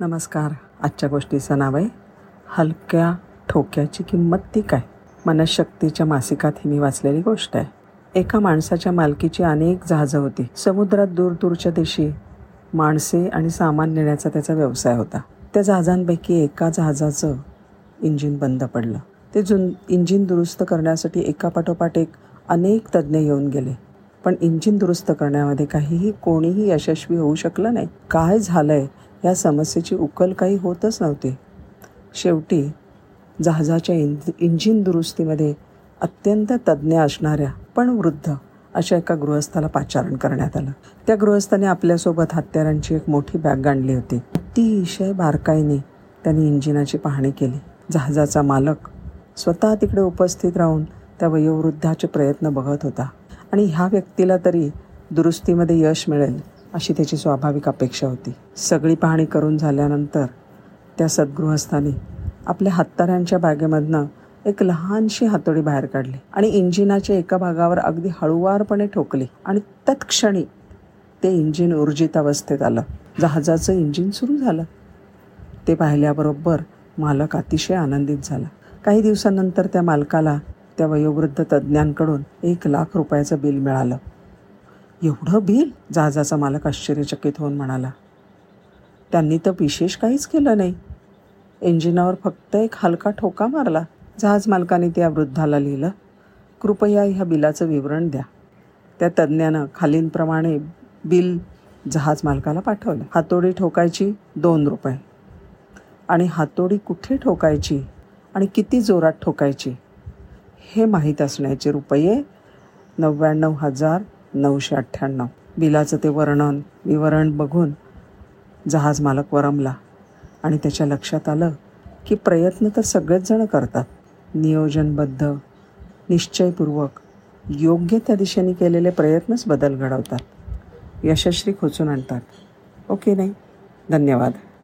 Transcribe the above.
नमस्कार. आजच्या गोष्टीचं नाव आहे हलक्या ठोक्याची किंमत ती काय? मनशक्तीच्या मासिकात ही मी वाचलेली गोष्ट आहे. एका माणसाच्या मालकीची अनेक जहाजं होती. समुद्रात दूर दूरच्या देशी माणसे आणि सामान नेण्याचा त्याचा व्यवसाय होता. त्या जहाजांपैकी एका जहाजाचं इंजिन बंद पडलं. ते जुन इंजिन दुरुस्त करण्यासाठी एकापाठोपाठ एक अनेक तज्ज्ञ येऊन गेले. पण इंजिन दुरुस्त करण्यामध्ये काहीही कोणीही यशस्वी होऊ शकलं नाही. काय झालं आहे या समस्येची उकल काही होतच नव्हती. शेवटी जहाजाच्या इंज इंजिन दुरुस्तीमध्ये अत्यंत तज्ज्ञ असणाऱ्या पण वृद्ध अशा एका गृहस्थाला पाचारण करण्यात आलं. त्या गृहस्थाने आपल्यासोबत हत्यारांची एक मोठी बॅग आणली होती. अतिशय बारकाईने त्यांनी इंजिनाची पाहणी केली. जहाजाचा मालक स्वतः तिकडे उपस्थित राहून त्या वयोवृद्धाचे प्रयत्न बघत होता. आणि ह्या व्यक्तीला तरी दुरुस्तीमध्ये यश मिळेल अशी त्याची स्वाभाविक अपेक्षा होती. सगळी पाहणी करून झाल्यानंतर त्या सद्गृहस्थाने आपल्या हत्यारांच्या बॅगेमधनं एक लहानशी हातोडी बाहेर काढली आणि इंजिनाच्या एका भागावर अगदी हळुवारपणे ठोकली आणि तत्क्षणी ते इंजिन ऊर्जित अवस्थेत आलं. जहाजाचं इंजिन सुरू झालं. ते पाहिल्याबरोबर मालक अतिशय आनंदित झाला. काही दिवसांनंतर त्या मालकाला त्या वयोवृद्ध तज्ज्ञांकडून एक लाख रुपयाचं बिल मिळालं. एवढं बिल जहाजाचा मालक आश्चर्यचकित होऊन म्हणाला. त्यांनी तर विशेष काहीच केलं नाही. इंजिनावर फक्त एक हलका ठोका मारला. जहाज मालकाने त्या वृद्धाला लिहिलं कृपया ह्या बिलाचं विवरण द्या. त्या तज्ज्ञानं खालींप्रमाणे बिल जहाज मालकाला पाठवलं. हातोडी ठोकायची दोन रुपये. आणि हातोडी कुठे ठोकायची? आणि किती जोरात ठोकायची? हे माहीत असण्याचे रुपये नव्याण्णव हजार नऊशे अठ्ठ्याण्णव. बिलाचं ते वर्णन विवरण बघून जहाज मालक वरमला आणि त्याच्या लक्षात आलं की प्रयत्न तर सगळेच जण करतात. नियोजनबद्ध निश्चयपूर्वक योग्य त्या दिशेने केलेले प्रयत्नच बदल घडवतात. यशस्वी खोचून आणतात. ओके नाही? धन्यवाद.